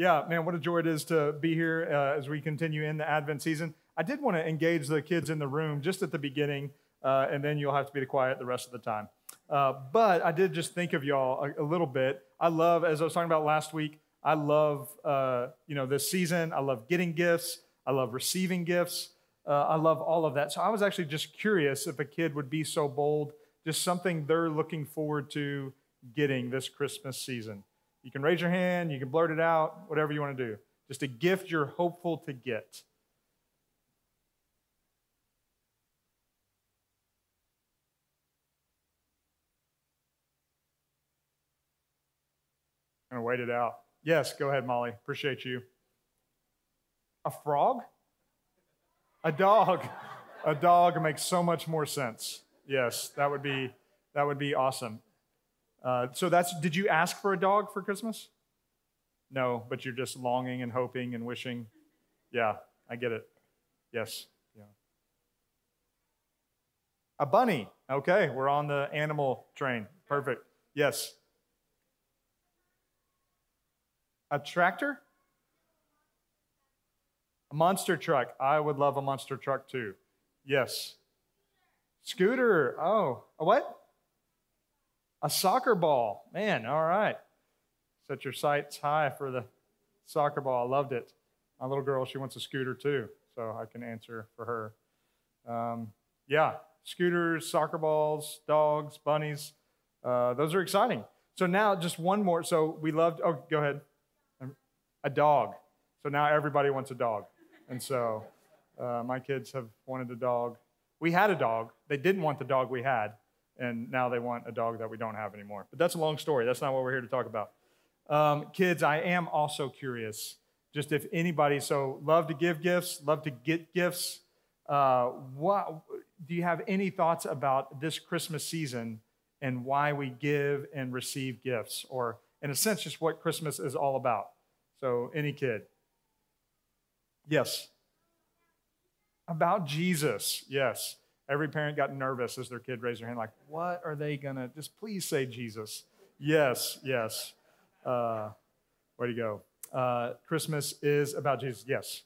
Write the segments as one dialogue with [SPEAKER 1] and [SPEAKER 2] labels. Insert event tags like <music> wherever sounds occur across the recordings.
[SPEAKER 1] Yeah, man, what a joy it is to be here uh, as we continue in the Advent season. I did want to engage the kids in the room just at the beginning, uh, and then you'll have to be quiet the rest of the time. Uh, but I did just think of y'all a, a, little bit. I love, as I was talking about last week, I love, uh, you know, this season. I love getting gifts. I love receiving gifts. Uh, I love all of that. So I was actually just curious if a kid would be so bold, just something they're looking forward to getting this Christmas season. You can raise your hand, you can blurt it out, whatever you want to do. Just a gift you're hopeful to get. I'm to wait it out. Yes, go ahead, Molly. Appreciate you. A frog? A dog. <laughs> A dog makes so much more sense. Yes, that would be that would be awesome. Uh, so that's did you ask for a dog for Christmas? No, but you're just longing and hoping and wishing. Yeah, I get it. Yes. Yeah. A bunny. Okay, we're on the animal train. Perfect. Yes. A tractor? A monster truck. I would love a monster truck too. Yes. Scooter. Oh, a what? A soccer ball. Man, all right. Set your sights high for the soccer ball. I loved it. My little girl, she wants a scooter too, so I can answer for her. Um, yeah, scooters, soccer balls, dogs, bunnies. Uh, those are exciting. So now, just one more. So we loved, oh, go ahead. A dog. So now everybody wants a dog. And so uh, my kids have wanted a dog. We had a dog. They didn't want the dog we had and now they want a dog that we don't have anymore. But that's a long story. That's not what we're here to talk about. Um, kids, I am also curious, just if anybody, so love to give gifts, love to get gifts. Uh, what, do you have any thoughts about this Christmas season and why we give and receive gifts? Or, in a sense, just what Christmas is all about? So, any kid. Yes. About Jesus, yes. Every parent got nervous as their kid raised their hand, like, what are they going to, just please say Jesus. Yes, yes. Uh, where do you go? Uh, Christmas is about Jesus. Yes.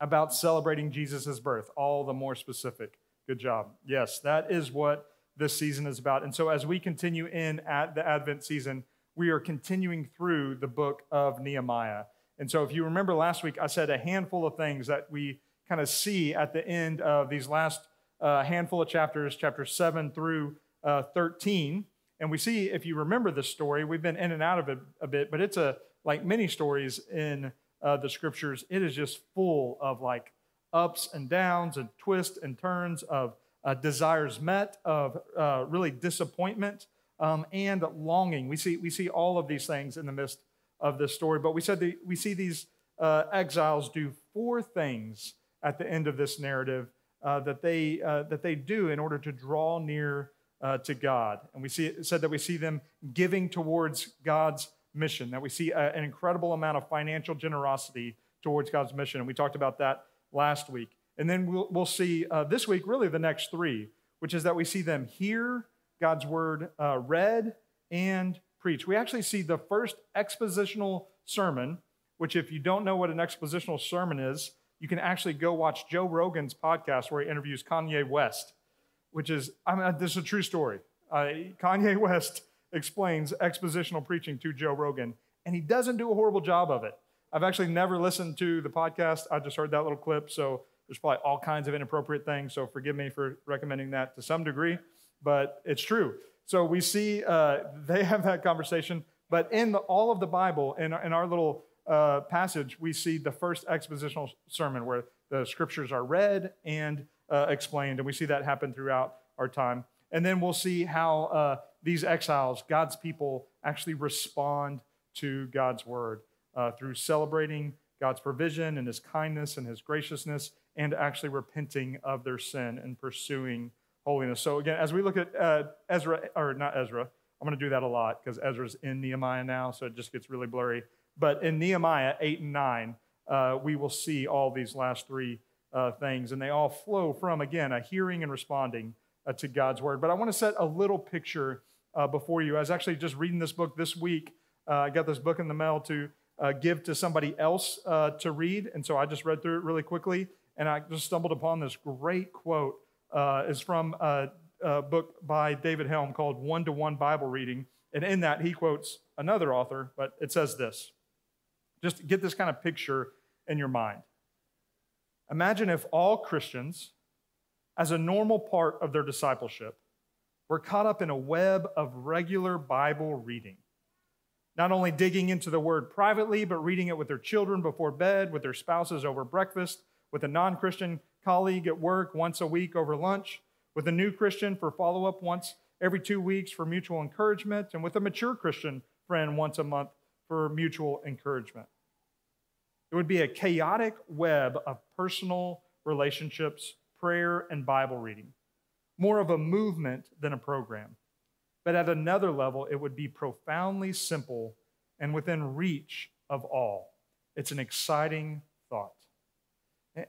[SPEAKER 1] About celebrating Jesus' birth, all the more specific. Good job. Yes, that is what this season is about. And so as we continue in at the Advent season, we are continuing through the book of Nehemiah. And so if you remember last week, I said a handful of things that we kind of see at the end of these last uh, handful of chapters, chapter 7 through uh, 13. And we see, if you remember this story, we've been in and out of it a bit, but it's a like many stories in uh, the scriptures, it is just full of like ups and downs and twists and turns of uh, desires met, of uh, really disappointment um, and longing. We see, we see all of these things in the midst of this story, but we said that we see these uh, exiles do four things at the end of this narrative uh, that, they, uh, that they do in order to draw near uh, to God. And we see, it said that we see them giving towards God's mission, that we see a, an incredible amount of financial generosity towards God's mission. And we talked about that last week. And then we'll, we'll see uh, this week, really the next three, which is that we see them hear God's word uh, read and preach. We actually see the first expositional sermon, which, if you don't know what an expositional sermon is, you can actually go watch Joe Rogan's podcast where he interviews Kanye West, which is, I mean, this is a true story. Uh, Kanye <laughs> West explains expositional preaching to Joe Rogan, and he doesn't do a horrible job of it. I've actually never listened to the podcast. I just heard that little clip, so there's probably all kinds of inappropriate things. So forgive me for recommending that to some degree, but it's true. So we see uh, <laughs> they have that conversation, but in the, all of the Bible, in, in our little uh, passage, we see the first expositional sermon where the scriptures are read and uh, explained, and we see that happen throughout our time. And then we'll see how uh, these exiles, God's people, actually respond to God's word uh, through celebrating God's provision and his kindness and his graciousness, and actually repenting of their sin and pursuing holiness. So, again, as we look at uh, Ezra, or not Ezra, I'm going to do that a lot because Ezra's in Nehemiah now, so it just gets really blurry. But in Nehemiah 8 and 9, uh, we will see all these last three uh, things, and they all flow from, again, a hearing and responding uh, to God's word. But I want to set a little picture uh, before you. I was actually just reading this book this week Uh, I got this book in the mail to uh, give to somebody else to read. And so I just read through it really quickly. And I just stumbled upon this great quote. Is from a, a book by David Helm called One to One Bible Reading. And in that, he quotes another author, but it says this. Just get this kind of picture in your mind. Imagine if all Christians, as a normal part of their discipleship, were caught up in a web of regular Bible reading. Not only digging into the word privately, but reading it with their children before bed, with their spouses over breakfast, with a non Christian colleague at work once a week over lunch, with a new Christian for follow up once every two weeks for mutual encouragement, and with a mature Christian friend once a month for mutual encouragement. It would be a chaotic web of personal relationships, prayer, and Bible reading, more of a movement than a program. But at another level, it would be profoundly simple and within reach of all. It's an exciting thought.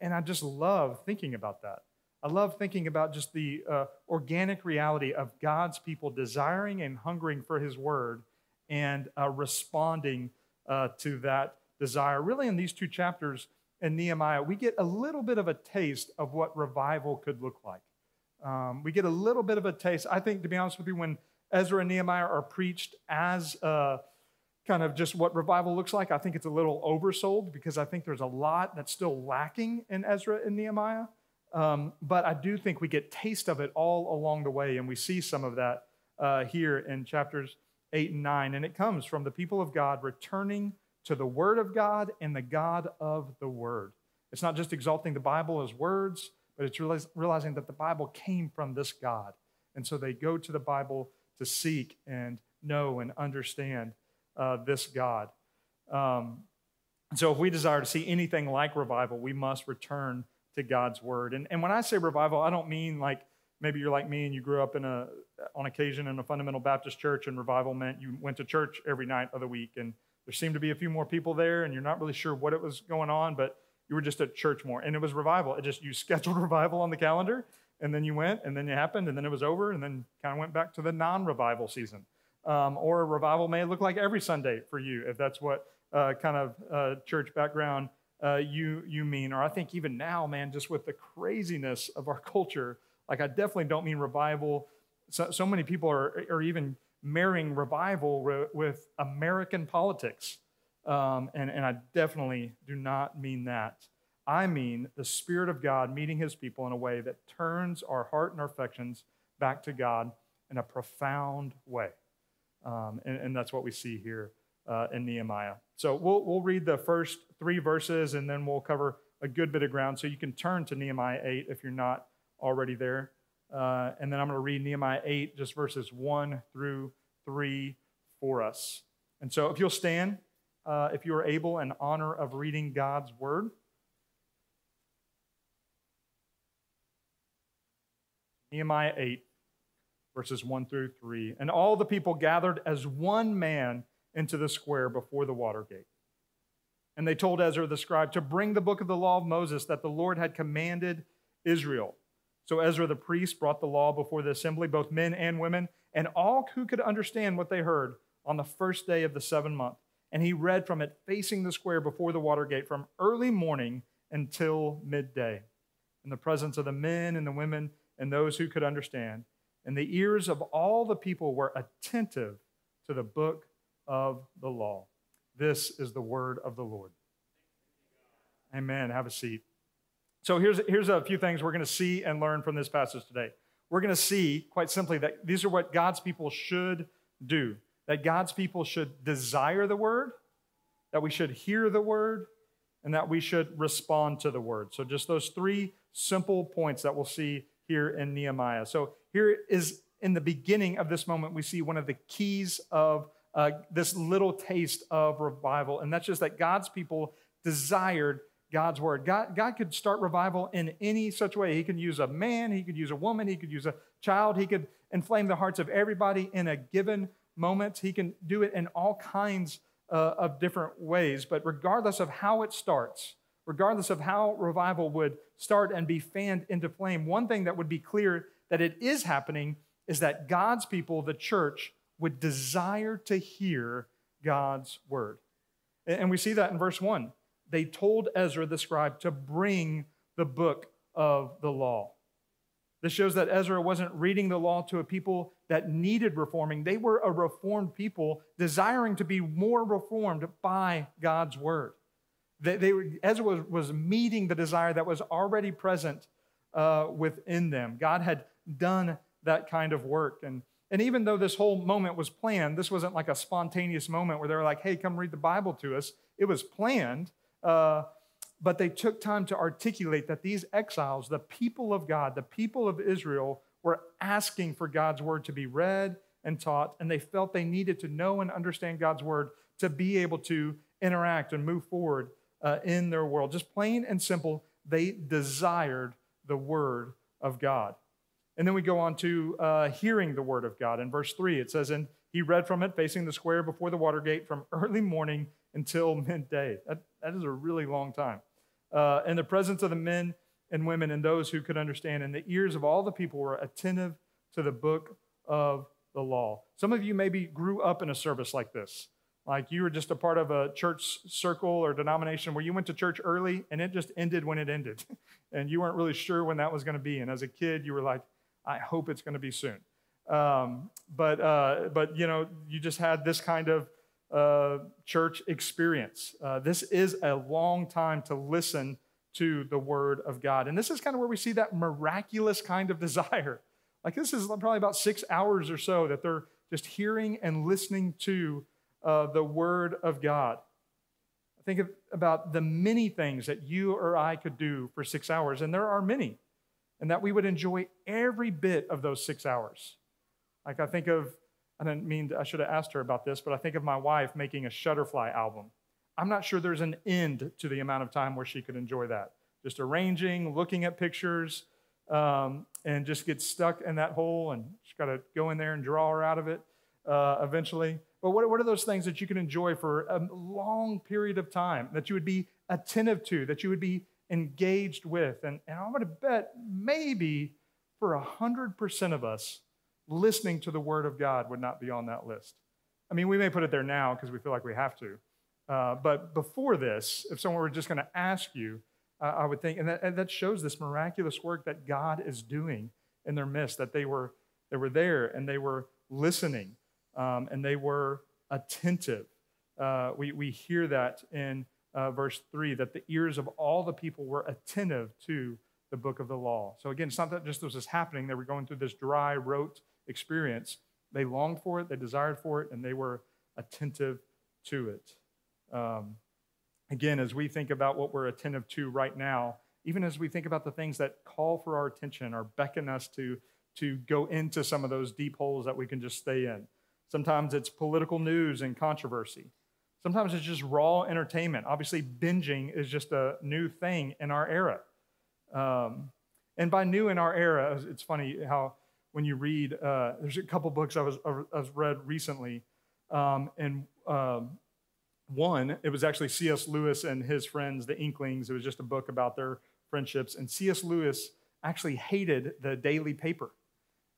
[SPEAKER 1] And I just love thinking about that. I love thinking about just the uh, organic reality of God's people desiring and hungering for His word and uh, responding uh, to that desire. Really, in these two chapters in Nehemiah, we get a little bit of a taste of what revival could look like. Um, we get a little bit of a taste. I think, to be honest with you, when Ezra and Nehemiah are preached as uh, kind of just what revival looks like, I think it's a little oversold because I think there's a lot that's still lacking in Ezra and Nehemiah. Um, but I do think we get taste of it all along the way, and we see some of that uh, here in chapters 8 and 9. And it comes from the people of God returning to the Word of God and the God of the Word. It's not just exalting the Bible as words, but it's realizing that the Bible came from this God. And so they go to the Bible to seek and know and understand uh, this God. Um, so if we desire to see anything like revival, we must return to God's word. And, and when I say revival, I don't mean like maybe you're like me and you grew up in a on occasion in a fundamental Baptist church and revival meant you went to church every night of the week and there seemed to be a few more people there and you're not really sure what it was going on, but you were just at church more. And it was revival. It just you scheduled <laughs> revival on the calendar and then you went and then it happened and then it was over and then kind of went back to the non-revival season. Um, or revival may look like every Sunday for you if that's what uh, kind of uh, church background uh, you you mean, or I think even now, man, just with the craziness of our <laughs> culture, like I definitely don't mean revival. So, so many people are, are even marrying revival re- with American politics. Um, and, and I definitely do not mean that. I mean the Spirit of God meeting his people in a way that turns our heart and our affections back to God in a profound way. Um, and, and that's what we see here uh, in Nehemiah. So we'll, we'll read the first three verses and then we'll cover a good bit of ground. So you can turn to Nehemiah 8 if you're not already there. Uh, and then I'm going to read Nehemiah 8, just verses 1 through 3 for us. And so if you'll stand, uh, if you are able, in honor of reading God's word. Nehemiah 8, verses 1 through 3. And all the people gathered as one man into the square before the water gate. And they told Ezra the scribe to bring the book of the law of Moses that the Lord had commanded Israel. So Ezra the priest brought the law before the assembly, both men and women, and all who could understand what they heard on the first day of the seventh month. And he read from it facing the square before the water gate from early morning until midday, in the presence of the men and the women and those who could understand. And the ears of all the people were attentive to the book of the law. This is the word of the Lord. Amen. Have a seat. So here's, here's a few things we're going to see and learn from this passage today. We're going to see, quite simply, that these are what God's people should do. That God's people should desire the word, that we should hear the word, and that we should respond to the word. So just those three simple points that we'll see here in Nehemiah. So here is in the beginning of this moment, we see one of the keys of uh, this little taste of revival, and that's just that God's people desired God's word. God, God could start revival in any such way. He could use a man, he could use a woman, he could use a child, he could inflame the hearts of everybody in a given moment. He can do it in all kinds uh, of different ways. But regardless of how it starts, regardless of how revival would start and be fanned into flame, one thing that would be clear that it is happening is that God's people, the church, would desire to hear God's word. And we see that in verse 1. They told Ezra the scribe to bring the book of the law. This shows that Ezra wasn't reading the law to a people that needed reforming. They were a reformed people desiring to be more reformed by God's word. They, they Ezra was, was, meeting the desire that was already present uh, within them. God had done that kind of work. And, and even though this whole moment was planned, this wasn't like a spontaneous moment where they were like, hey, come read the Bible to us. It was planned. Uh, but they took time to articulate that these exiles, the people of God, the people of Israel, were asking for God's word to be read and taught, and they felt they needed to know and understand God's word to be able to interact and move forward uh, in their world. Just plain and simple, they desired the word of God. And then we go on to uh, hearing the word of God. In verse 3, it says, And he read from it facing the square before the water gate from early morning until <laughs> midday. That, that is a really long time uh, in the presence of the men and women and those who could understand. And the ears of all the people were attentive to the book of the law. Some of you maybe grew up in a service like this. Like you were just a part of a church circle or denomination where you went to church early and it just ended when it ended. <laughs> and you weren't really sure when that was going to be. And as a kid, you were like, I hope it's going to be soon. Um, but, uh, but, you know, you just had this kind of uh, church experience. Uh, this is a long time to listen to the word of God. And this is kind of where we see that miraculous kind of <laughs> desire. Like this is probably about six hours or so that they're just hearing and listening to uh, the word of God. Think of, about the many things that you or I could do for six hours, and there are many, and that we would enjoy every bit of those six hours. Like I think of I didn't mean to, I should have asked her about this, but I think of my wife making a Shutterfly album. I'm not sure there's an end to the amount of time where she could enjoy that. Just arranging, looking at pictures, um, and just get stuck in that hole, and she's got to go in there and draw her out of it uh, eventually. But what, what are those things that you can enjoy for a long period of time, that you would be attentive to, that you would be engaged with? And, and I'm going to bet maybe for 100% of us, listening to the Word of God would not be on that list. I mean, we may put it there now because we feel like we have to. Uh, but before this, if someone were just going to ask you, uh, I would think, and that, and that, shows this miraculous work that God is doing in their midst, that they were, they were there and they were listening um, and they were attentive. Uh, we, we hear that in uh, verse 3 that the ears of all the people were attentive to the book of the law. So again, it's not that just this was happening, they were going through this dry, rote experience. They longed for it, they desired for it, and they were attentive to it. Um, again, as we think about what we're attentive to right now, even as we think about the things that call for our attention or beckon us to, to go into some of those deep holes that we can just stay in. Sometimes it's political news and controversy. Sometimes it's just raw entertainment. Obviously, binging is just a new thing in our era. Um, and by new in our era, it's funny how when you read, uh, there's a couple books I was, I was read recently, um, and um, one, it was actually C.S. Lewis and his friends, the Inklings. It was just a book about their friendships. And C.S. Lewis actually hated the daily paper.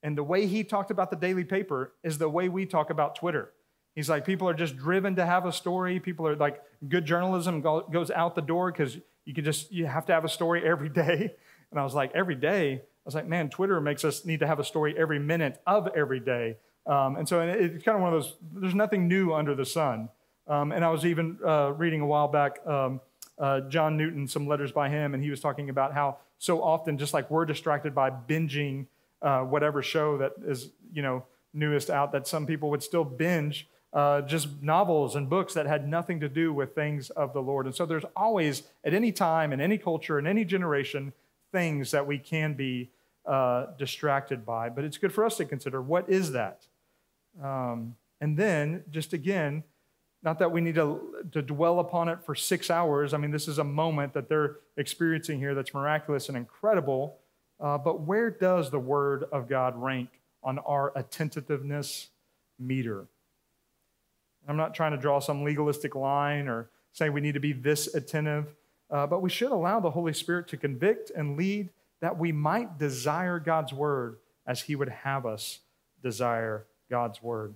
[SPEAKER 1] And the way he talked about the daily paper is the way we talk about Twitter. He's like, people are just driven to have a story. People are like, good journalism goes out the door because you can just, you have to have a story every <laughs> day. And I was like, every day? I was like, man, Twitter makes us need to have a story every minute of every day. Um, and so it's kind of one of those, there's nothing new under the sun. Um, and I was even uh, reading a while back um, uh, John Newton, some letters by him, and he was talking about how so often, just like we're distracted by binging uh, whatever show that is, you know, newest out, that some people would still binge uh, just novels and books that had nothing to do with things of the Lord. And so there's always, at any time, in any culture, in any generation, things that we can be uh, distracted by. But it's good for us to consider what is that? Um, and then, just again, not that we need to, to dwell upon it for six hours. I mean, this is a moment that they're experiencing here that's miraculous and incredible. Uh, but where does the Word of God rank on our attentiveness meter? I'm not trying to draw some legalistic line or say we need to be this attentive. Uh, but we should allow the Holy Spirit to convict and lead that we might desire God's word as He would have us desire God's word.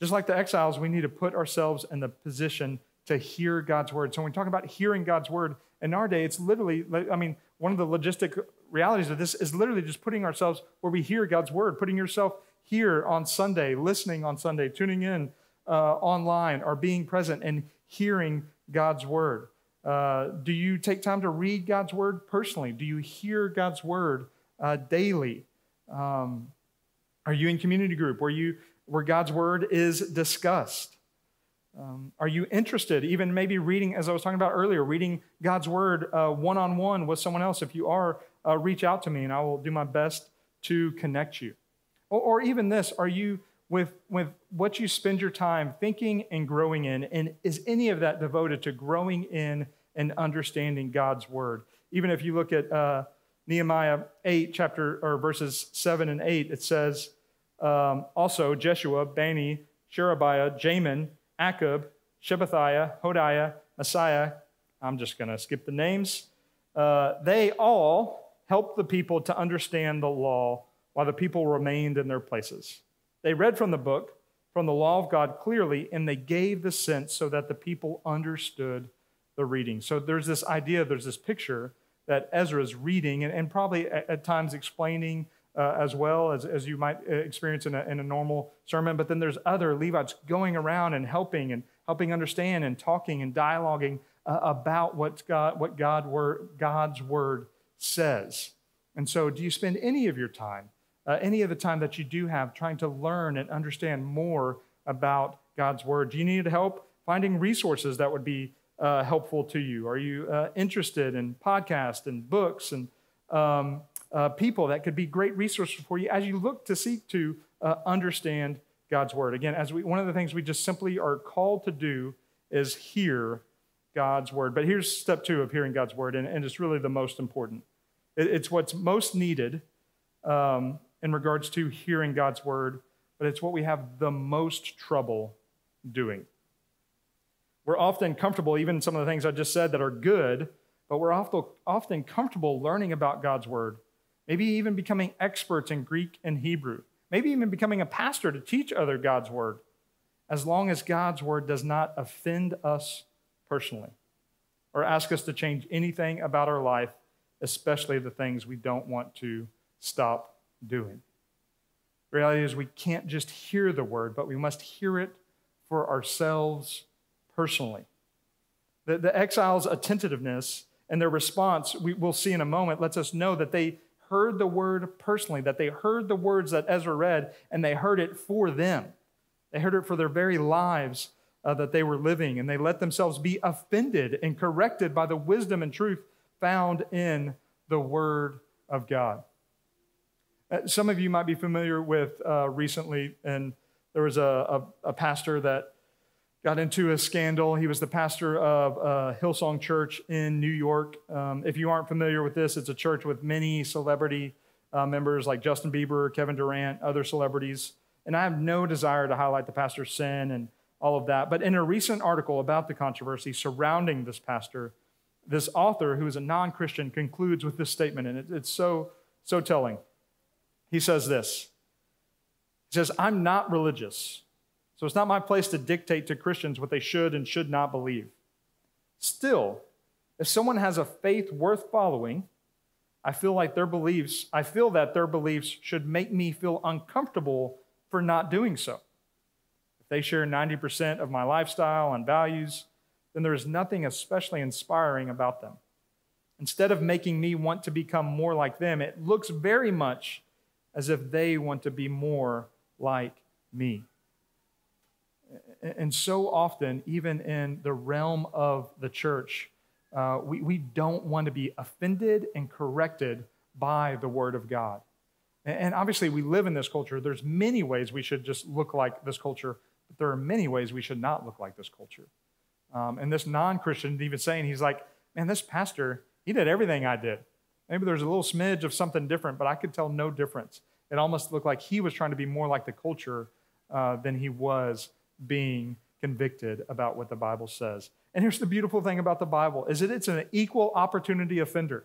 [SPEAKER 1] Just like the exiles, we need to put ourselves in the position to hear God's word. So when we talk about hearing God's word, in our day, it's literally, I mean, one of the logistic realities of this is literally just putting ourselves where we hear God's word, putting yourself here on Sunday, listening on Sunday, tuning in uh, online, or being present and hearing God's word. Uh, do you take time to read God's word personally? Do you hear God's word uh, daily? Um, are you in community group where you where God's word is discussed? Um, are you interested, even maybe reading, as I was talking about earlier, reading God's word one on one with someone else? If you are, uh, reach out to me and I will do my best to connect you. Or, or even this, are you with, with what you spend your time thinking and growing in? And is any of that devoted to growing in and understanding God's word? Even if you look at uh, Nehemiah 8, chapter or verses 7 and 8, it says, um, also Jeshua, Bani, Sherebiah, Jamin, Akkub, Shebathiah, Hodiah, Maaseiah. I'm just going to skip the names. Uh, they all helped the people to understand the law while the people remained in their places. They read from the book, from the law of God clearly, and they gave the sense so that the people understood the reading. So there's this idea, there's this picture that Ezra is reading and, and probably at, at, times explaining uh, as well as, as you might uh, experience in a, in a normal sermon. But then there's other Levites going around and helping and helping understand and talking and dialoguing uh, about what God, what God word, God's word says. And so, do you spend any of your time uh, any of the time that you do have trying to learn and understand more about God's Word? Do you need help finding resources that would be uh, helpful to you? Are you uh, interested in podcasts and books and um, uh, people that could be great resources for you as you look to seek to uh, understand God's Word? Again, as we, one of the things we just simply are called to do is hear God's Word. But here's step two of hearing God's Word, and, and it's really the most important. It, it's what's most needed. Um, in regards to hearing God's word, but it's what we have the most trouble doing. We're often comfortable, even some of the things I just said that are good, but we're often comfortable learning about God's word, maybe even becoming experts in Greek and Hebrew, maybe even becoming a pastor to teach other God's word, as long as God's word does not offend us personally or ask us to change anything about our life, especially the things we don't want to stop doing. The reality is, we can't just hear the word, but we must hear it for ourselves personally. The, the exiles' attentiveness and their response, we, will see in a moment, lets us know that they heard the word personally, that they heard the words that Ezra read, and they heard it for them. They heard it for their very lives uh, that they were living, and they let themselves be offended and corrected by the wisdom and truth found in the Word of God. Uh, some of you might be familiar with uh, recently, and there was a, a, a, pastor that got into a scandal. He was the pastor of uh, Hillsong Church in New York. Um, if you aren't familiar with this, it's a church with many celebrity uh, members like Justin Bieber, Kevin Durant, other celebrities. And I have no desire to highlight the pastor's sin and all of that. But in a recent article about the controversy surrounding this pastor, this author, who is a non Christian, concludes with this statement, and it, it's so, so telling. He says this He says, I'm not religious, so it's not my place to dictate to Christians what they should and should not believe. Still, if someone has a faith worth following, I feel like their beliefs, I feel that their beliefs should make me feel uncomfortable for not doing so. If they share 90% of my lifestyle and values, then there is nothing especially inspiring about them. Instead of making me want to become more like them, it looks very much as if they want to be more like me. And so often, even in the realm of the church, uh, we, we don't want to be offended and corrected by the Word of God. And obviously, we live in this culture. There's many ways we should just look like this culture, but there are many ways we should not look like this culture. Um, and this non Christian even saying, he's like, man, this pastor, he did everything I did. Maybe there's a little smidge of something different, but I could tell no difference. It almost looked like he was trying to be more like the culture uh, than he was being convicted about what the Bible says. And here's the beautiful thing about the Bible is that it's an equal opportunity offender.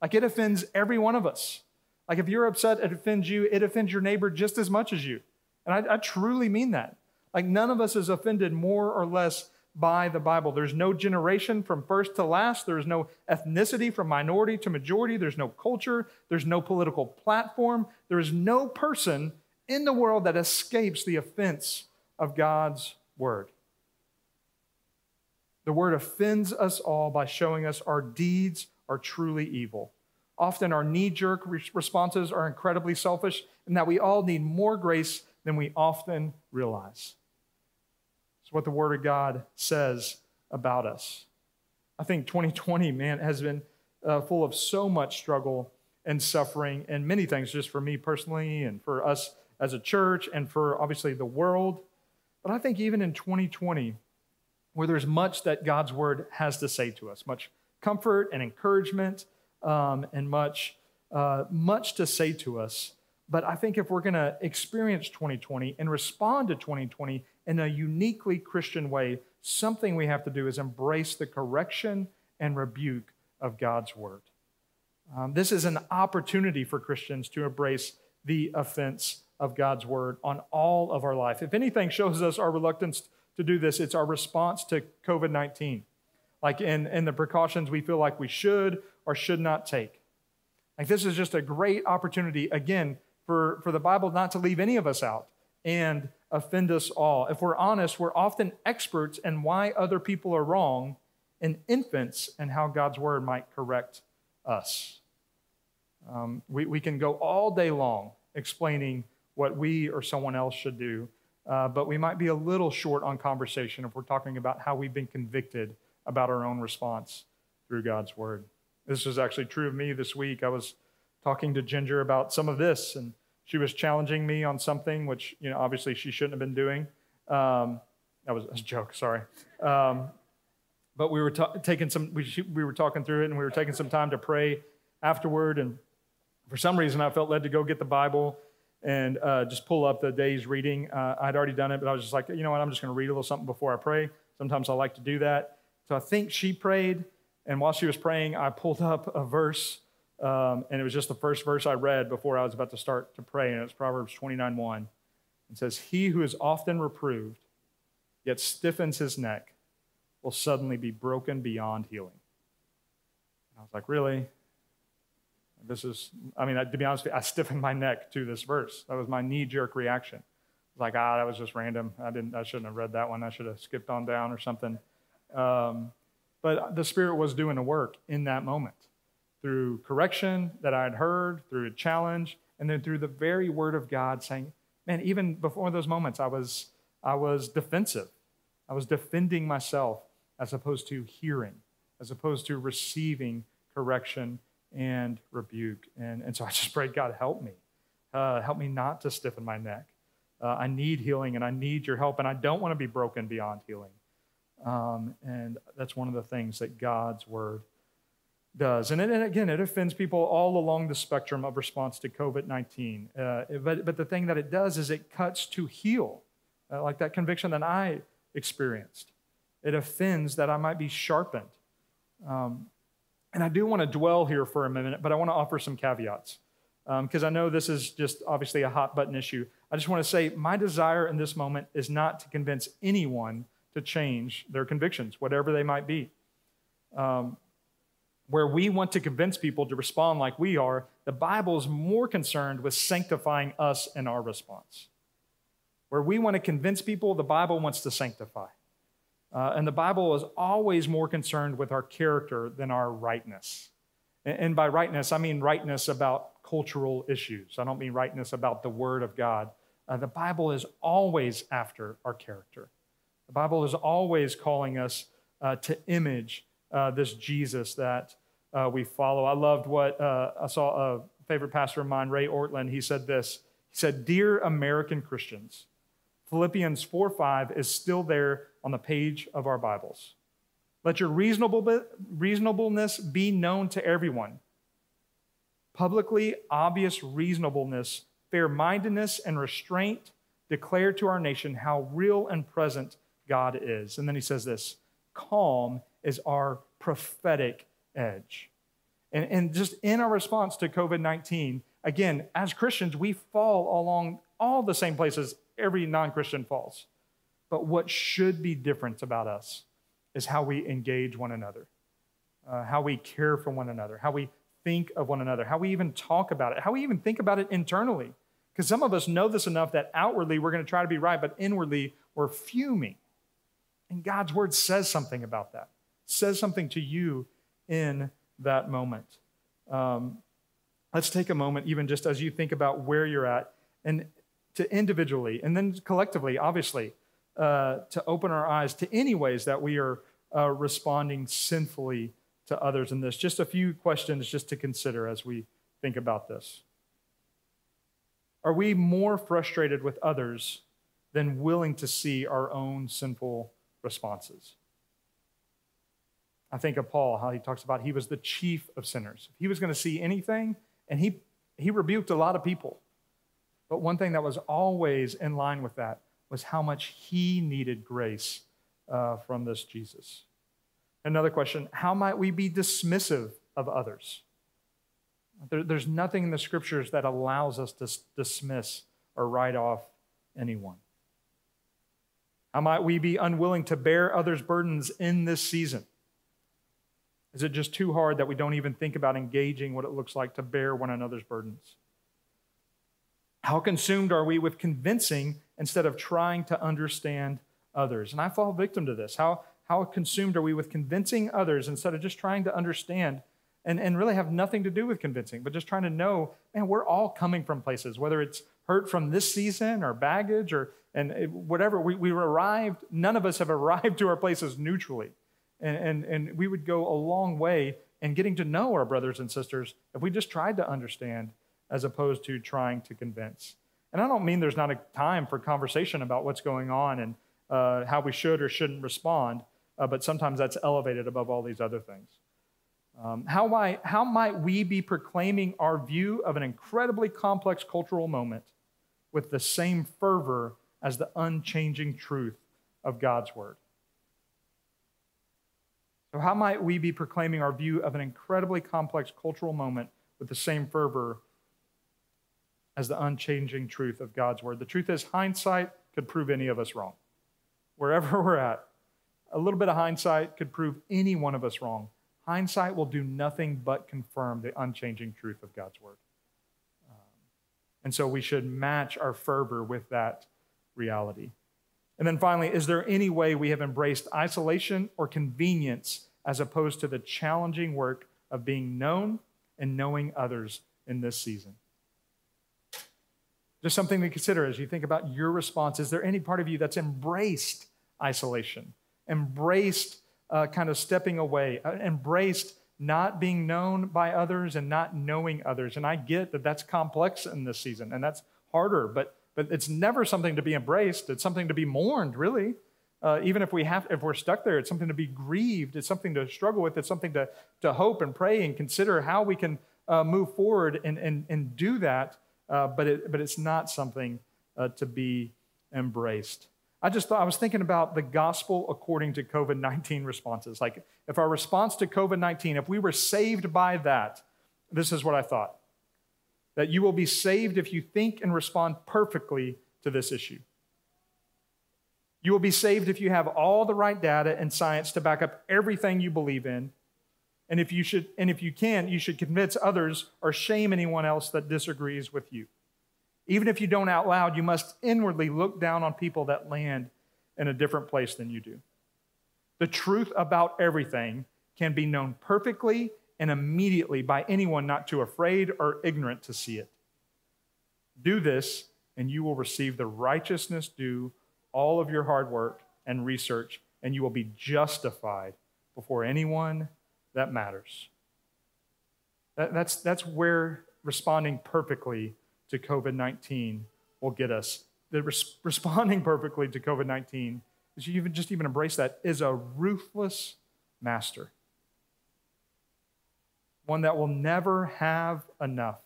[SPEAKER 1] Like it offends every one of us. Like if you're upset, it offends you, it offends your neighbor just as much as you. And I, I truly mean that. Like none of us is offended more or less by the Bible. There's no generation from first to last. There's no ethnicity from minority to majority. There's no culture. There's no political platform. There is no person in the world that escapes the offense of God's word. The word offends us all by showing us our deeds are truly evil. Often our knee jerk responses are incredibly selfish, and that we all need more grace than we often realize. It's what the Word of God says about us. I think 2020, man, has been uh, full of so much struggle and suffering and many things, just for me personally and for us as a church and for obviously the world. But I think even in 2020, where there's much that God's Word has to say to us, much comfort and encouragement, um, and much, uh, much to say to us. But I think if we're going to experience 2020 and respond to 2020 in a uniquely Christian way, something we have to do is embrace the correction and rebuke of God's word. Um, this is an opportunity for Christians to embrace the offense of God's word on all of our life. If anything shows us our reluctance to do this, it's our response to COVID 19. Like in, in the precautions we feel like we should or should not take. Like this is just a great opportunity, again, for, for the Bible not to leave any of us out and offend us all. If we're honest, we're often experts in why other people are wrong and infants in how God's word might correct us. Um, we, we can go all day long explaining what we or someone else should do, uh, but we might be a little short on conversation if we're talking about how we've been convicted about our own response through God's word. This was actually true of me this week. I was talking to Ginger about some of this, and she was challenging me on something which, you know, obviously she shouldn't have been doing. Um, that was a joke, sorry. Um, but we were ta- taking some, we, we were talking through it, and we were taking some time to pray afterward. And for some reason, I felt led to go get the Bible and uh, just pull up the day's reading. Uh, I'd already done it, but I was just like, you know what, I'm just going to read a little something before I pray. Sometimes I like to do that. So I think she prayed, and while she was praying, I pulled up a verse, um, and it was just the first verse I read before I was about to start to pray, and it was Proverbs 29 1. It says, He who is often reproved, yet stiffens his neck, will suddenly be broken beyond healing. And I was like, Really? This is, I mean, to be honest, I stiffened my neck to this verse. That was my knee jerk reaction. I was like, ah, that was just random. I didn't, I shouldn't have read that one. I should have skipped on down or something. Um, but the Spirit was doing a work in that moment through correction that I had heard, through a challenge, and then through the very word of God saying, man, even before those moments, I was, I was defensive. I was defending myself as opposed to hearing, as opposed to receiving correction and rebuke. And, and so I just prayed, God, help me. Uh, help me not to stiffen my neck. Uh, I need healing and I need your help, and I don't want to be broken beyond healing. Um, and that's one of the things that God's word does. And, and again, it offends people all along the spectrum of response to COVID 19. Uh, but, but the thing that it does is it cuts to heal, uh, like that conviction that I experienced. It offends that I might be sharpened. Um, and I do want to dwell here for a minute, but I want to offer some caveats because um, I know this is just obviously a hot button issue. I just want to say my desire in this moment is not to convince anyone to change their convictions, whatever they might be. Um, where we want to convince people to respond like we are, the Bible is more concerned with sanctifying us in our response. Where we want to convince people, the Bible wants to sanctify. Uh, and the Bible is always more concerned with our character than our rightness. And, and by rightness, I mean rightness about cultural issues. I don't mean rightness about the Word of God. Uh, the Bible is always after our character. The Bible is always calling us uh, to image uh, this Jesus that uh, we follow. I loved what uh, I saw a favorite pastor of mine, Ray Ortlund. He said this He said, Dear American Christians, Philippians 4 5 is still there on the page of our Bibles. Let your reasonable, reasonableness be known to everyone. Publicly obvious reasonableness, fair mindedness, and restraint declare to our nation how real and present God is. And then he says this calm is our prophetic edge. And, and just in our response to COVID 19, again, as Christians, we fall along all the same places every non Christian falls. But what should be different about us is how we engage one another, uh, how we care for one another, how we think of one another, how we even talk about it, how we even think about it internally. Because some of us know this enough that outwardly we're going to try to be right, but inwardly we're fuming. And God's word says something about that, says something to you in that moment. Um, let's take a moment, even just as you think about where you're at, and to individually and then collectively, obviously, uh, to open our eyes to any ways that we are uh, responding sinfully to others in this. Just a few questions just to consider as we think about this. Are we more frustrated with others than willing to see our own sinful responses? I think of Paul, how he talks about he was the chief of sinners. He was going to see anything, and he, he rebuked a lot of people. But one thing that was always in line with that was how much he needed grace uh, from this Jesus. Another question How might we be dismissive of others? There, there's nothing in the scriptures that allows us to dismiss or write off anyone. How might we be unwilling to bear others' burdens in this season? Is it just too hard that we don't even think about engaging what it looks like to bear one another's burdens? How consumed are we with convincing instead of trying to understand others? And I fall victim to this. How, how consumed are we with convincing others instead of just trying to understand and, and really have nothing to do with convincing, but just trying to know, man, we're all coming from places, whether it's hurt from this season or baggage or and whatever. We, we arrived, none of us have <laughs> arrived to our places neutrally. And, and, and we would go a long way in getting to know our brothers and sisters if we just tried to understand as opposed to trying to convince. And I don't mean there's not a time for conversation about what's going on and uh, how we should or shouldn't respond, uh, but sometimes that's elevated above all these other things. Um, how, might, how might we be proclaiming our view of an incredibly complex cultural moment with the same fervor as the unchanging truth of God's word? So, how might we be proclaiming our view of an incredibly complex cultural moment with the same fervor as the unchanging truth of God's word? The truth is, hindsight could prove any of us wrong. Wherever <laughs> we're at, a little bit of hindsight could prove any one of us wrong. Hindsight will do nothing but confirm the unchanging truth of God's word. Um, and so we should match our fervor with that reality. And then finally, is there any way we have embraced isolation or convenience as opposed to the challenging work of being known and knowing others in this season? Just something to consider as you think about your response. Is there any part of you that's embraced isolation, embraced uh, kind of stepping away, uh, embraced not being known by others and not knowing others? And I get that that's complex in this season and that's harder, but but it's never something to be embraced. It's something to be mourned, really. Uh, even if we have, if we're stuck there, it's something to be grieved. It's something to struggle with. It's something to, to hope and pray and consider how we can uh, move forward and, and, and do that. Uh, but, it, but it's not something uh, to be embraced. I just thought, I was thinking about the gospel according to COVID 19 responses. Like, if our response to COVID 19, if we were saved by that, this is what I thought that you will be saved if you think and respond perfectly to this issue. You will be saved if you have all the right data and science to back up everything you believe in. And if you should and if you can, you should convince others or shame anyone else that disagrees with you. Even if you don't out loud, you must inwardly look down on people that land in a different place than you do. The truth about everything can be known perfectly and immediately by anyone not too afraid or ignorant to see it. Do this, and you will receive the righteousness due all of your hard work and research, and you will be justified before anyone that matters. That, that's, that's where responding perfectly to COVID 19 will get us. The res- responding perfectly to COVID 19 is you even just even embrace that is a ruthless master one that will never have enough.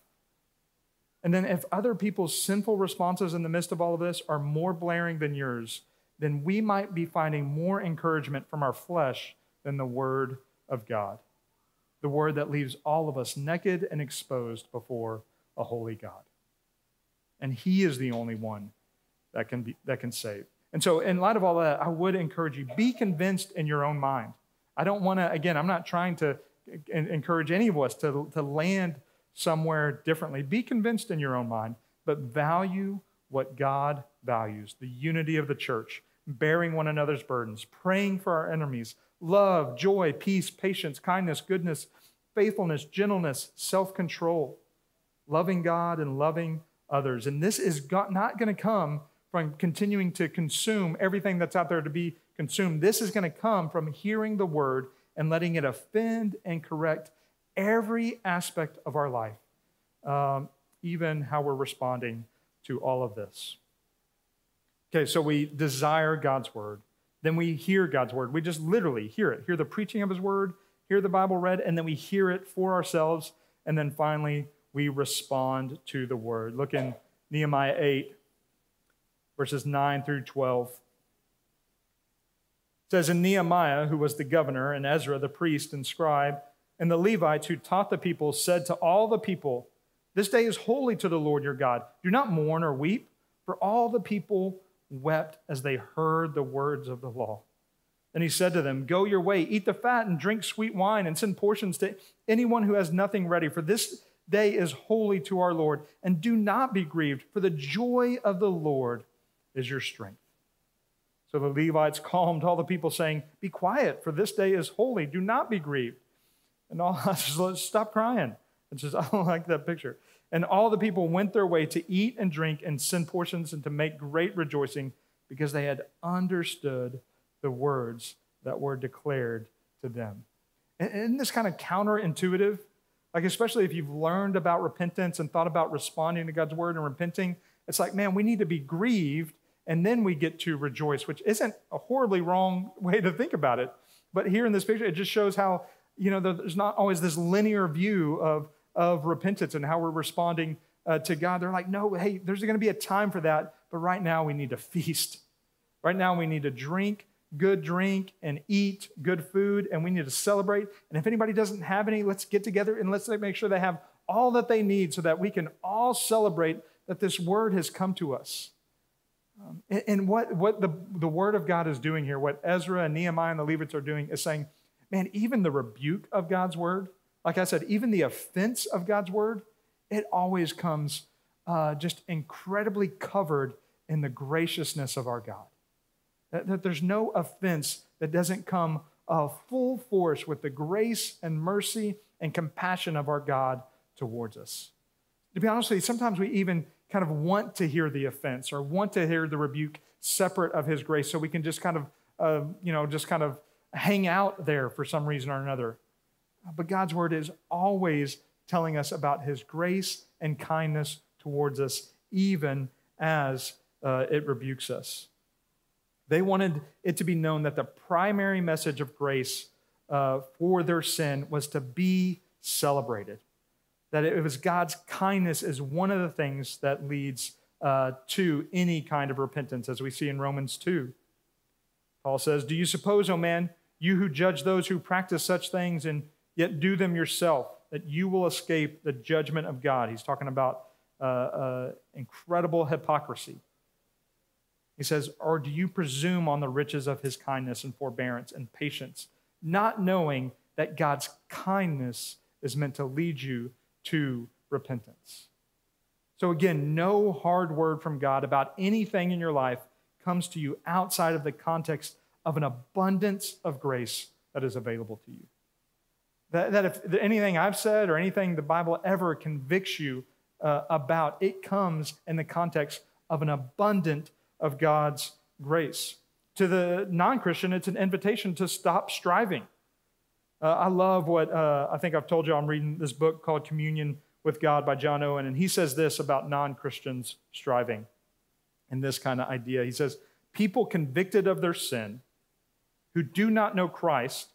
[SPEAKER 1] And then, if other people's sinful responses in the midst of all of this are more blaring than yours, then we might be finding more encouragement from our flesh than the Word of God. The Word that leaves all of us naked and exposed before a holy God. And He is the only one that can, be, that can save. And so, in light of all that, I would encourage you be convinced in your own mind. I don't want to, again, I'm not trying to encourage any of us to, to land somewhere differently. Be convinced in your own mind, but value what God values the unity of the church, bearing one another's burdens, praying for our enemies, love, joy, peace, patience, kindness, goodness, faithfulness, gentleness, self control, loving God and loving others. And this is not going to come from continuing to consume everything that's out there to be consumed. This is going to come from hearing the word and letting it offend and correct every aspect of our life, um, even how we're responding to all of this. Okay, so we desire God's word. Then we hear God's word. We just literally hear it, hear the preaching of his word, hear the Bible read, and then we hear it for ourselves. And then finally, we respond to the word. Look in Nehemiah 8, verses 9 through 12. It says, In Nehemiah, who was the governor, and Ezra, the priest and scribe, and the Levites who taught the people, said to all the people, This day is holy to the Lord your God. Do not mourn or weep, for all the people wept as they heard the words of the law. And he said to them, Go your way, eat the fat, and drink sweet wine, and send portions to anyone who has nothing ready, for this day is holy to our Lord. And do not be grieved, for the joy of the Lord is your strength. So the Levites <laughs> calmed all the people, saying, Be quiet, for this day is holy. Do not be grieved. And all, <laughs> just stop crying. It's just, <laughs> I don't like that picture. And all the people went their way to eat and drink and send portions and to make great rejoicing because they had understood the words that were declared to them. And isn't this kind of counterintuitive? Like, especially if you've learned about repentance and thought about responding to God's word and repenting, it's like, man, we need to be grieved and then we get to rejoice, which isn't a horribly wrong way to think about it. But here in this picture, it just shows how, you know, there's not always this linear view of, of repentance and how we're responding uh, to God. They're like, no, hey, there's going to be a time for that, but right now we need to feast. Right now we need to drink good drink and eat good food, and we need to celebrate. And if anybody doesn't have any, let's get together and let's make sure they have all that they need so that we can all celebrate that this word has come to us. Um, and, and what, what the, the word of God is doing here, what Ezra and Nehemiah and the Levites are doing, is saying, man, even the rebuke of God's word, like I said, even the offense of God's word, it always comes uh, just incredibly covered in the graciousness of our God. That, that there's no offense that doesn't come uh, full force with the grace and mercy and compassion of our God towards us. To be honest with you, sometimes we even kind of want to hear the offense or want to hear the rebuke separate of his grace so we can just kind of, uh, you know, just kind of hang out there for some reason or another. But God's word is always telling us about his grace and kindness towards us, even as uh, it rebukes us. They wanted it to be known that the primary message of grace uh, for their sin was to be celebrated that it was God's kindness is one of the things that leads uh, to any kind of repentance, as we see in Romans 2. Paul says, Do you suppose, O man, you who judge those who practice such things and yet do them yourself, that you will escape the judgment of God? He's talking about uh, uh, incredible hypocrisy. He says, Or do you presume on the riches of his kindness and forbearance and patience, not knowing that God's kindness is meant to lead you to repentance. So, again, no hard word from God about anything in your life comes to you outside of the context of an abundance of grace that is available to you. That, that if anything I've said or anything the Bible ever convicts you uh, about, it comes in the context of an abundant of God's grace. To the non Christian, it's an invitation to stop striving uh, I love what uh, I think I've told you. I'm reading this book called Communion with God by John Owen, and he says this about non Christians striving and this kind of idea. He says, People convicted of their sin who do not know Christ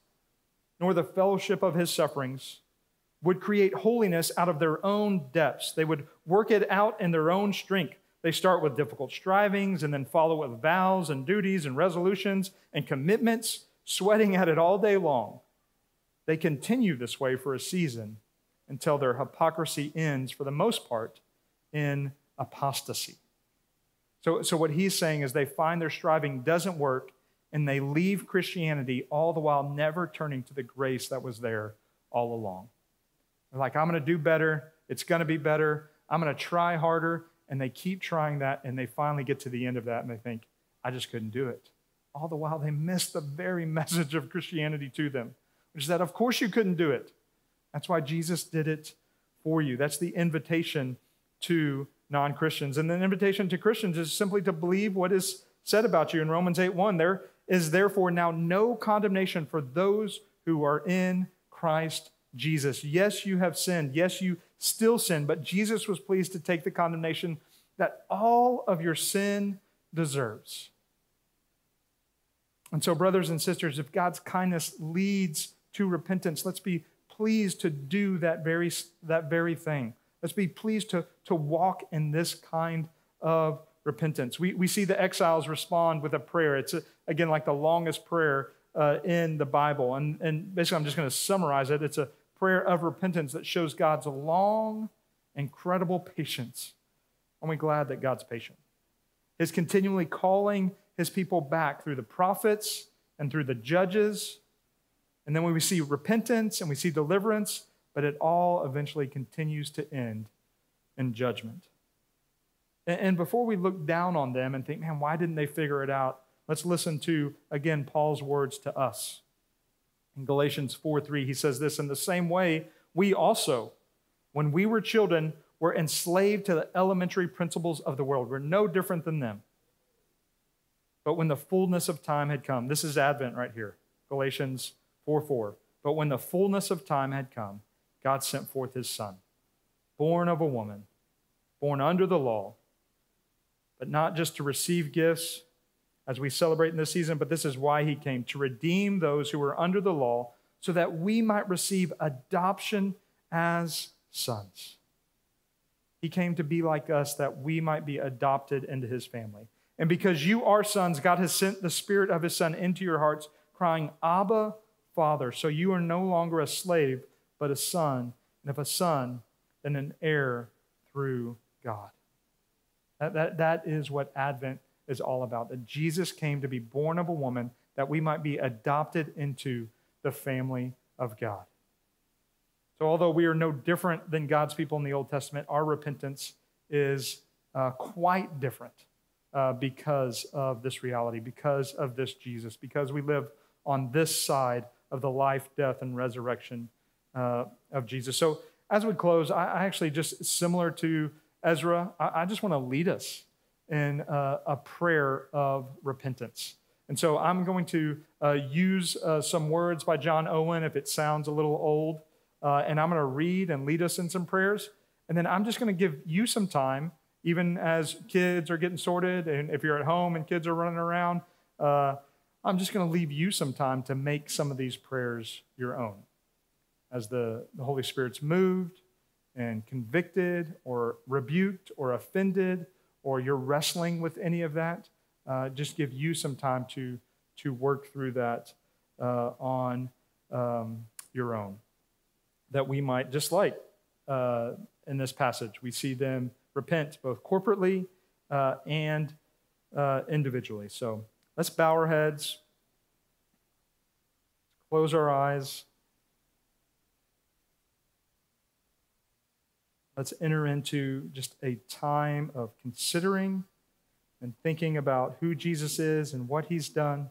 [SPEAKER 1] nor the fellowship of his sufferings would create holiness out of their own depths. They would work it out in their own strength. They start with difficult strivings and then follow with vows and duties and resolutions and commitments, sweating at it all day long. They continue this way for a season until their hypocrisy ends, for the most part, in apostasy. So, so what he's saying is they find their striving doesn't work and they leave Christianity all the while never turning to the grace that was there all along. They're like, I'm going to do better. It's going to be better. I'm going to try harder. And they keep trying that and they finally get to the end of that and they think, I just couldn't do it. All the while they miss the very <laughs> message of Christianity to them, is that, of course, you couldn't do it. That's why Jesus did it for you. That's the invitation to non Christians. And the invitation to Christians is simply to believe what is said about you in Romans 8 1. There is therefore now no condemnation for those who are in Christ Jesus. Yes, you have sinned. Yes, you still sin, but Jesus was pleased to take the condemnation that all of your sin deserves. And so, brothers and sisters, if God's kindness leads to repentance, let's be pleased to do that very, that very thing. Let's be pleased to, to walk in this kind of repentance. We, we see the exiles respond with a prayer. It's, a, again, like the longest prayer uh, in the Bible. And, and basically, I'm just going to summarize it. It's a prayer of repentance that shows God's long, incredible patience. Aren't we glad that God's patient? His continually calling his people back through the prophets and through the judges. And then we see repentance and we see deliverance, but it all eventually continues to end in judgment. And before we look down on them and think, man, why didn't they figure it out? Let's listen to, again, Paul's words to us. In Galatians 4 3, he says this In the same way, we also, when we were children, were enslaved to the elementary principles of the world. We're no different than them. But when the fullness of time had come, this is Advent right here, Galatians 4 4. But when the fullness of time had come, God sent forth his Son, born of a woman, born under the law, but not just to receive gifts as we celebrate in this season, but this is why he came to redeem those who were under the law so that we might receive adoption as sons. He came to be like us that we might be adopted into his family. And because you are sons, God has sent the Spirit of His Son into your hearts, crying, Abba, Father. So you are no longer a slave, but a son. And if a son, then an heir through God. That, that, that is what Advent is all about. That Jesus came to be born of a woman, that we might be adopted into the family of God. So, although we are no different than God's people in the Old Testament, our repentance is uh, quite different uh, because of this reality, because of this Jesus, because we live on this side of the life, death, and resurrection uh, of Jesus. So, as we close, I, actually just similar to Ezra, I, just want to lead us in uh, a prayer of repentance. And so I'm going to uh, use uh, some words by John Owen if it sounds a little old. Uh, and I'm going to read and lead us in some prayers. And then I'm just going to give you some time even as kids are getting sorted, and if you're at home and kids are running around, uh, I'm just going to leave you some time to make some of these prayers your own. As the, the Holy Spirit's moved and convicted or rebuked or offended, or you're wrestling with any of that, uh, just give you some time to, to work through that uh, on um, your own. That we might, just like uh, in this passage, we see them repent both corporately uh, and uh, individually. So let's bow our heads, close our eyes. Let's enter into just a time of considering and thinking about who Jesus is and what he's done,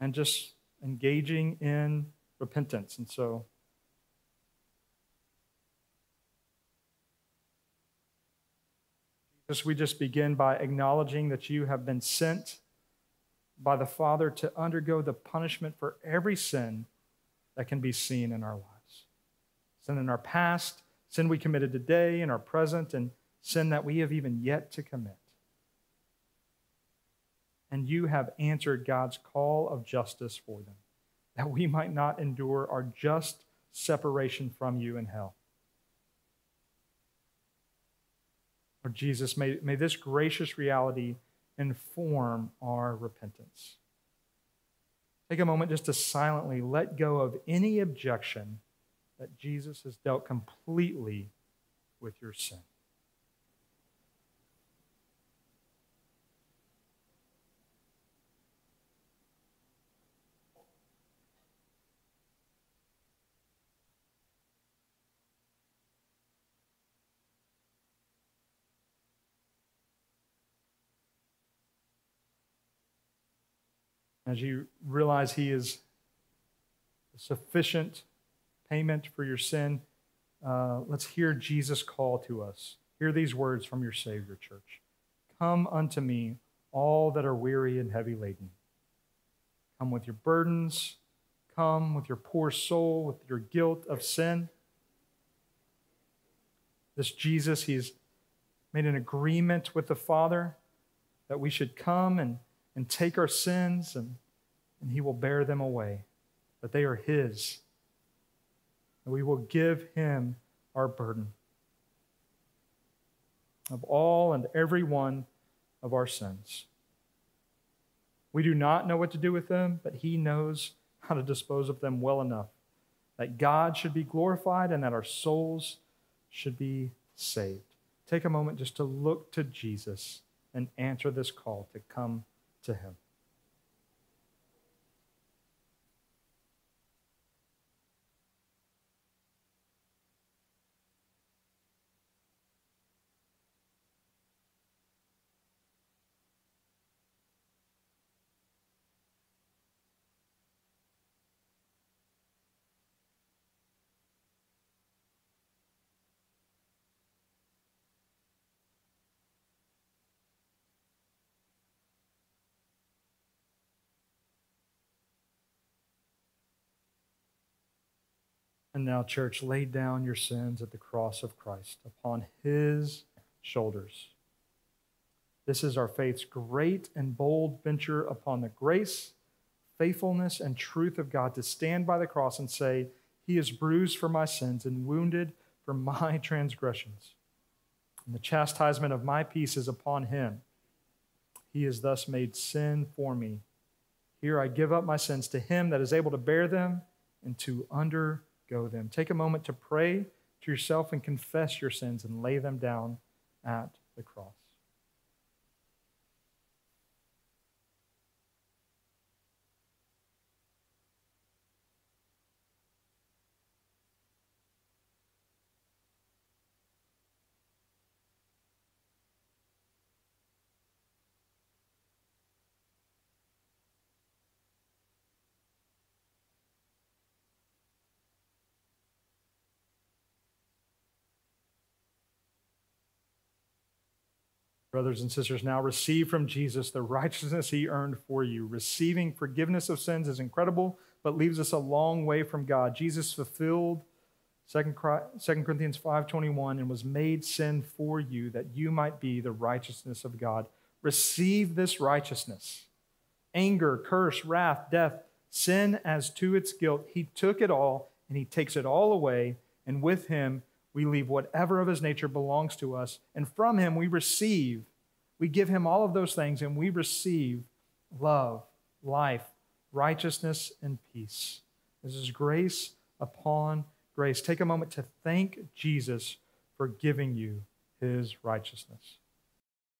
[SPEAKER 1] and just engaging in repentance. And so, Jesus, we just begin by acknowledging that you have been sent by the Father to undergo the punishment for every sin that can be seen in our lives sin in our past, sin we committed today, in our present, and sin that we have even yet to commit. And you have answered God's call of justice for them, that we might not endure our just separation from you in hell. Lord Jesus, may, may this gracious reality inform our repentance. Take a moment just to silently let go of any objection that Jesus has dealt completely with your sin. As you realize He is sufficient payment for your sin, uh, let's hear Jesus call to us. Hear these words from your Savior, church. Come unto me, all that are weary and heavy laden. Come with your burdens. Come with your poor soul, with your guilt of sin. This Jesus, he's made an agreement with the Father that we should come and, and take our sins and, and he will bear them away, that they are his. And we will give him our burden of all and every one of our sins. We do not know what to do with them, but He knows how to dispose of them well enough that God should be glorified and that our souls should be saved. Take a moment just to look to Jesus and answer this call to come to Him. And now, church, lay down your sins at the cross of Christ upon his shoulders. This is our faith's great and bold venture upon the grace, faithfulness, and truth of God to stand by the cross and say, He is bruised for my sins and wounded for <laughs> my transgressions. And the chastisement of my peace is upon him. He is thus made sin for me. Here I give up my sins to him that is able to bear them and to under go them. Take a moment to pray to yourself and confess your sins and lay them down at the cross. Brothers and sisters, now receive from Jesus the righteousness he earned for you. Receiving forgiveness of sins is incredible, but leaves us a long way from God. Jesus fulfilled 2 Corinthians 5:21 and was made sin for you that you might be the righteousness of God. Receive this righteousness. Anger, curse, wrath, death, sin as to its guilt. He took it all and he takes it all away, and with him we leave whatever of his nature belongs to us, and from him we receive. We give him all of those things, and we receive love, life, righteousness, and peace. This is grace upon grace. Take a moment to thank Jesus for giving you his righteousness.